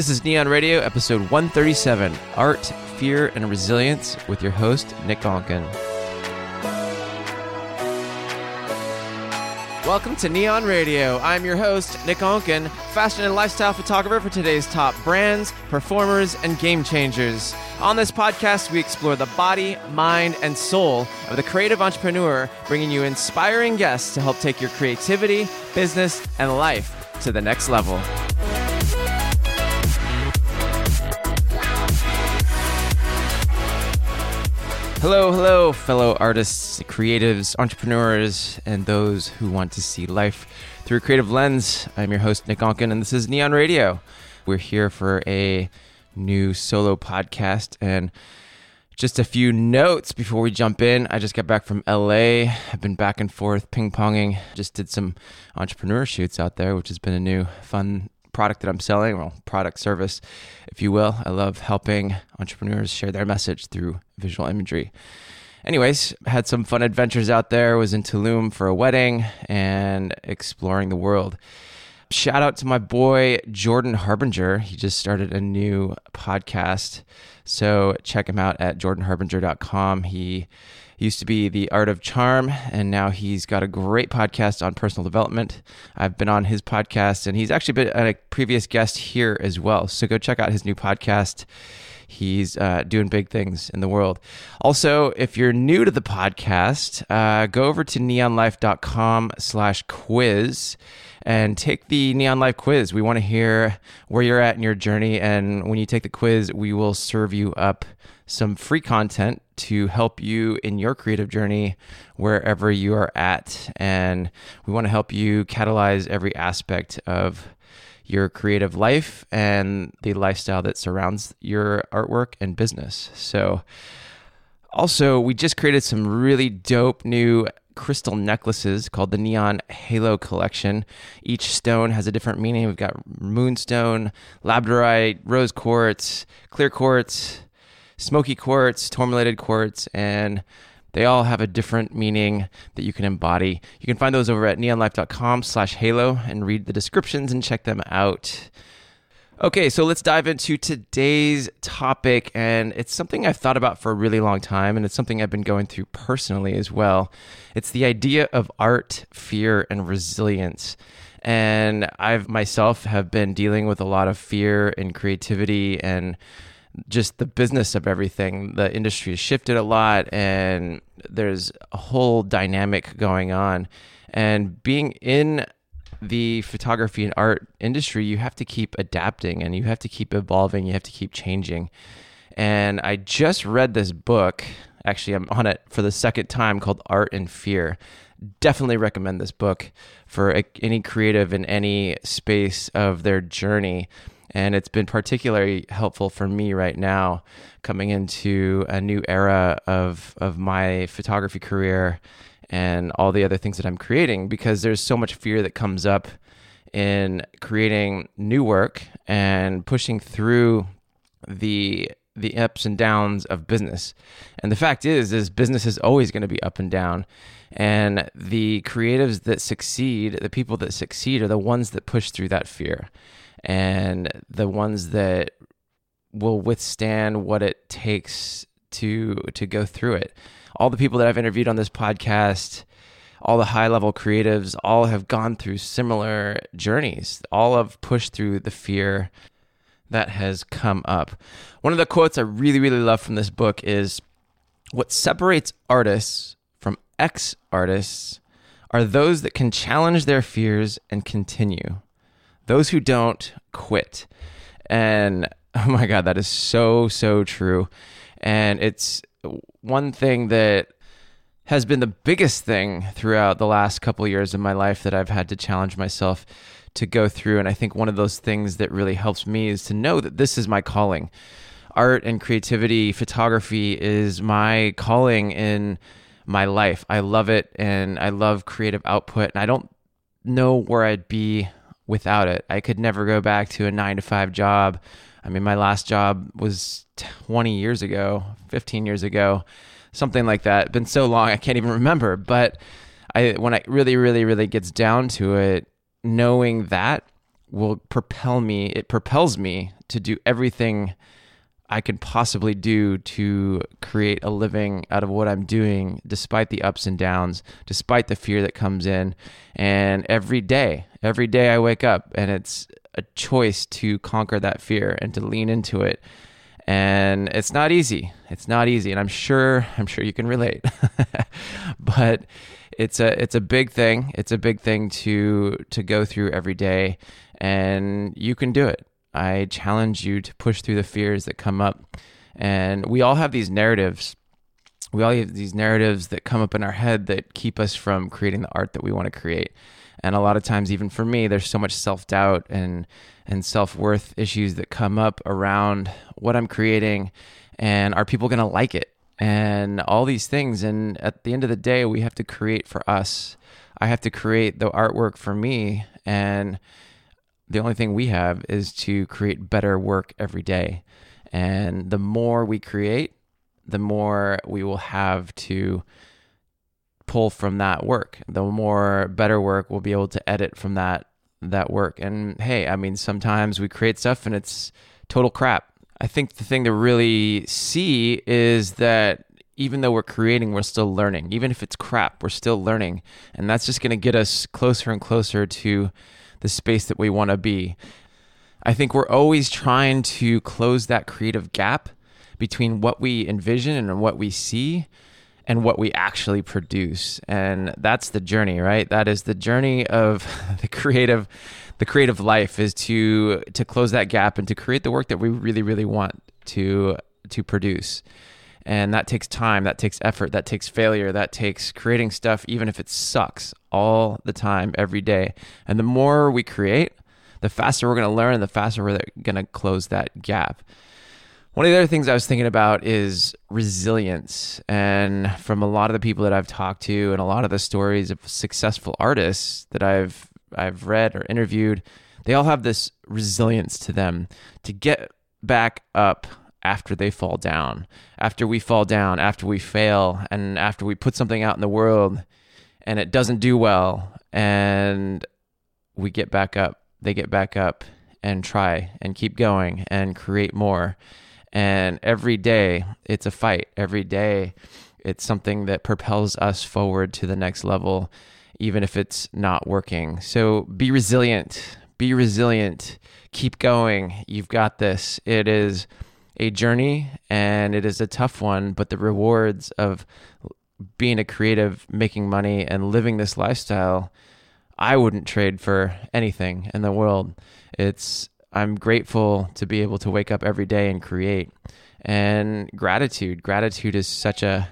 This is Nion Radio, episode 137 Art, Fear, and Resilience, with your host, Nick Onken. Welcome to Nion Radio. I'm your host, Nick Onken, fashion and lifestyle photographer for today's top brands, performers, and game changers. On this podcast, we explore the body, mind, and soul of the creative entrepreneur, bringing you inspiring guests to help take your creativity, business, and life to the next level. Hello, hello, fellow artists, creatives, entrepreneurs, and those who want to see life through a creative lens. I'm your host, Nick Onken, and this is Nion Radio. We're here for a new solo podcast. And just a few notes before we jump in. I just got back from LA. I've been back and forth ping ponging. Just did some entrepreneur shoots out there, which has been a new fun product that I'm selling, well, product service, if you will. I love helping entrepreneurs share their message through visual imagery. Anyways, had some fun adventures out there. Was in Tulum for a wedding and exploring the world. Shout out to my boy Jordan Harbinger. He just started a new podcast. So check him out at jordanharbinger.com. He used to be the Art of Charm, and now he's got a great podcast on personal development. I've been on his podcast, and he's actually been a previous guest here as well. So go check out his new podcast. He's uh, doing big things in the world. Also, if you're new to the podcast, uh, go over to nionlife.com slash quiz and take the Nion Life quiz. We want to hear where you're at in your journey. And when you take the quiz, we will serve you up some free content to help you in your creative journey wherever you are at. And we want to help you catalyze every aspect of your creative life and the lifestyle that surrounds your artwork and business. So, also, we just created some really dope new crystal necklaces called the Nion Halo Collection. Each stone has a different meaning. We've got moonstone, labradorite, rose quartz, clear quartz, smoky quartz, tourmalinated quartz, and they all have a different meaning that you can embody. You can find those over at nionlife.com slash halo and read the descriptions and check them out. Okay, so let's dive into today's topic. And it's something I've thought about for a really long time, and it's something I've been going through personally as well. It's the idea of art, fear, and resilience. And I've myself have been dealing with a lot of fear and creativity and just the business of everything. The industry has shifted a lot, and there's a whole dynamic going on. And being in the photography and art industry, you have to keep adapting and you have to keep evolving, you have to keep changing. And I just read this book. Actually, I'm on it for the second time called Art and Fear. Definitely recommend this book for any creative in any space of their journey and it's been particularly helpful for me right now coming into a new era of of my photography career and all the other things that I'm creating because there's so much fear that comes up in creating new work and pushing through the the ups and downs of business. And the fact is is business is always going to be up and down. And the creatives that succeed, the people that succeed are the ones that push through that fear and the ones that will withstand what it takes to to go through it. All the people that I've interviewed on this podcast, all the high level creatives, all have gone through similar journeys. All have pushed through the fear that has come up. One of the quotes I really really love from this book is what separates artists from ex artists are those that can challenge their fears and continue. Those who don't quit. And oh my God, that is so, so true. And it's one thing that has been the biggest thing throughout the last couple of years of my life that I've had to challenge myself to go through. And I think one of those things that really helps me is to know that this is my calling. Art and creativity, photography is my calling in my life. I love it and I love creative output. And I don't know where I'd be without it. I could never go back to a nine to five job. I mean, my last job was 20 years ago, 15 years ago, something like that. Been so long, I can't even remember. But I, when it really, really, really gets down to it, knowing that will propel me. It propels me to do everything I can possibly do to create a living out of what I'm doing, despite the ups and downs, despite the fear that comes in. And every day, every day I wake up and it's a choice to conquer that fear and to lean into it. And it's not easy. It's not easy. And I'm sure, I'm sure you can relate. but it's a it's a big thing. It's a big thing to to go through every day and you can do it I challenge you to push through the fears that come up. And we all have these narratives. We all have these narratives that come up in our head that keep us from creating the art that we want to create. And a lot of times, even for me, there's so much self doubt and and self worth issues that come up around what I'm creating, and are people going to like it? And all these things. And at the end of the day, we have to create for us. I have to create the artwork for me, and the only thing we have is to create better work every day. And the more we create, the more we will have to pull from that work. The more better work we'll be able to edit from that that work. And hey, I mean sometimes we create stuff and it's total crap. I think the thing to really see is that even though we're creating, we're still learning. Even if it's crap, we're still learning. And that's just going to get us closer and closer to the space that we want to be. I think we're always trying to close that creative gap between what we envision and what we see and what we actually produce. And that's the journey, right? That is the journey of the creative the creative life is to to close that gap and to create the work that we really really want to to produce. And that takes time, that takes effort, that takes failure, that takes creating stuff, even if it sucks all the time, every day. And the more we create, the faster we're going to learn, and the faster we're going to close that gap. One of the other things I was thinking about is resilience. And from a lot of the people that I've talked to and a lot of the stories of successful artists that I've I've read or interviewed, they all have this resilience to them to get back up after they fall down, after we fall down, after we fail, and after we put something out in the world and it doesn't do well, and we get back up, they get back up and try and keep going and create more. And every day it's a fight. Every day it's something that propels us forward to the next level, even if it's not working. So be resilient. Be resilient. Keep going. You've got this. It is a journey and it is a tough one, but the rewards of being a creative, making money, and living this lifestyle, I wouldn't trade for anything in the world. It's I'm grateful to be able to wake up every day and create. And gratitude, gratitude is such a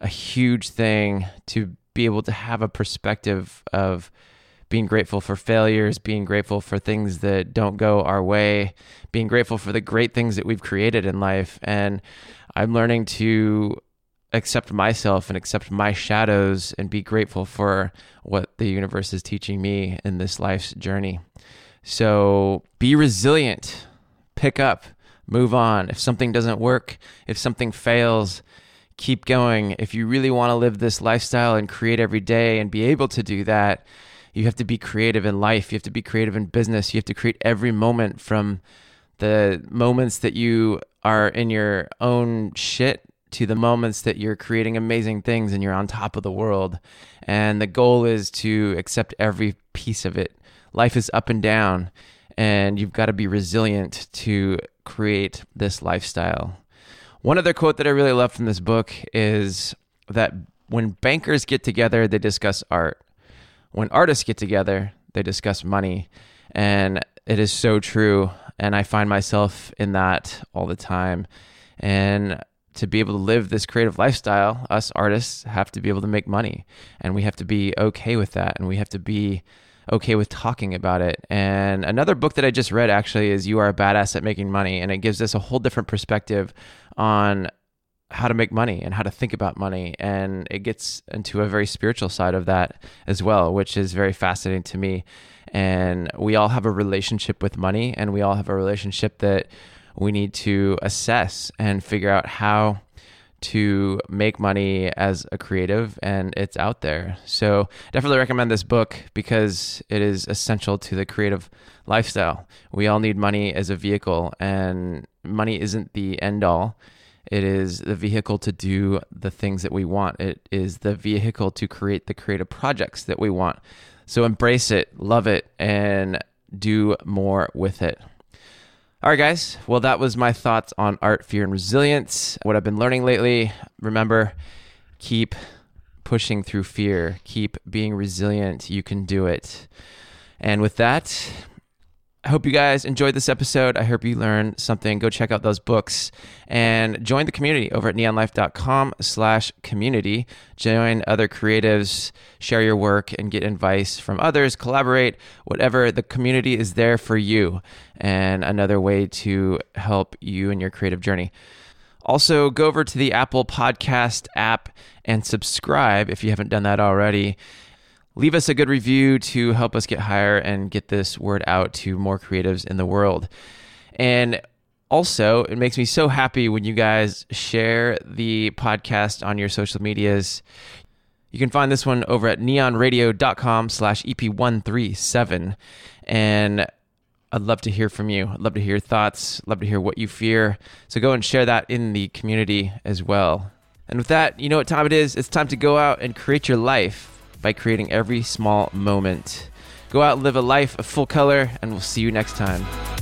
a huge thing to be able to have a perspective of being grateful for failures, being grateful for things that don't go our way, being grateful for the great things that we've created in life. And I'm learning to accept myself and accept my shadows and be grateful for what the universe is teaching me in this life's journey. So be resilient, pick up, move on. If something doesn't work, if something fails, keep going. If you really want to live this lifestyle and create every day and be able to do that, you have to be creative in life. You have to be creative in business. You have to create every moment from the moments that you are in your own shit to the moments that you're creating amazing things and you're on top of the world. And the goal is to accept every piece of it. Life is up and down, and you've got to be resilient to create this lifestyle. One other quote that I really love from this book is that when bankers get together, they discuss art when artists get together, they discuss money. And it is so true. And I find myself in that all the time. And to be able to live this creative lifestyle, us artists have to be able to make money. And we have to be okay with that. And we have to be okay with talking about it. And another book that I just read actually is You Are a Badass at Making Money. And it gives us a whole different perspective on how to make money and how to think about money. And it gets into a very spiritual side of that as well, which is very fascinating to me. And we all have a relationship with money, and we all have a relationship that we need to assess and figure out how to make money as a creative and it's out there. So, definitely recommend this book because it is essential to the creative lifestyle. We all need money as a vehicle, and money isn't the end all. It is the vehicle to do the things that we want. It is the vehicle to create the creative projects that we want. So embrace it, love it, and do more with it. All right, guys. Well, that was my thoughts on art, fear, and resilience. What I've been learning lately. Remember, keep pushing through fear, keep being resilient. You can do it. And with that, I hope you guys enjoyed this episode. I hope you learned something. Go check out those books and join the community over at nionlife.com slash community. Join other creatives, share your work, and get advice from others. Collaborate, whatever. The community is there for you and another way to help you in your creative journey. Also, go over to the Apple Podcast app and subscribe if you haven't done that already leave us a good review to help us get higher and get this word out to more creatives in the world. And also, it makes me so happy when you guys share the podcast on your social medias. You can find this one over at nionradio.com slash EP137. And I'd love to hear from you. I'd love to hear your thoughts. Love to hear what you fear. So go and share that in the community as well. And with that, you know what time it is? It's time to go out and create your life by creating every small moment. Go out live a life of full color, and we'll see you next time.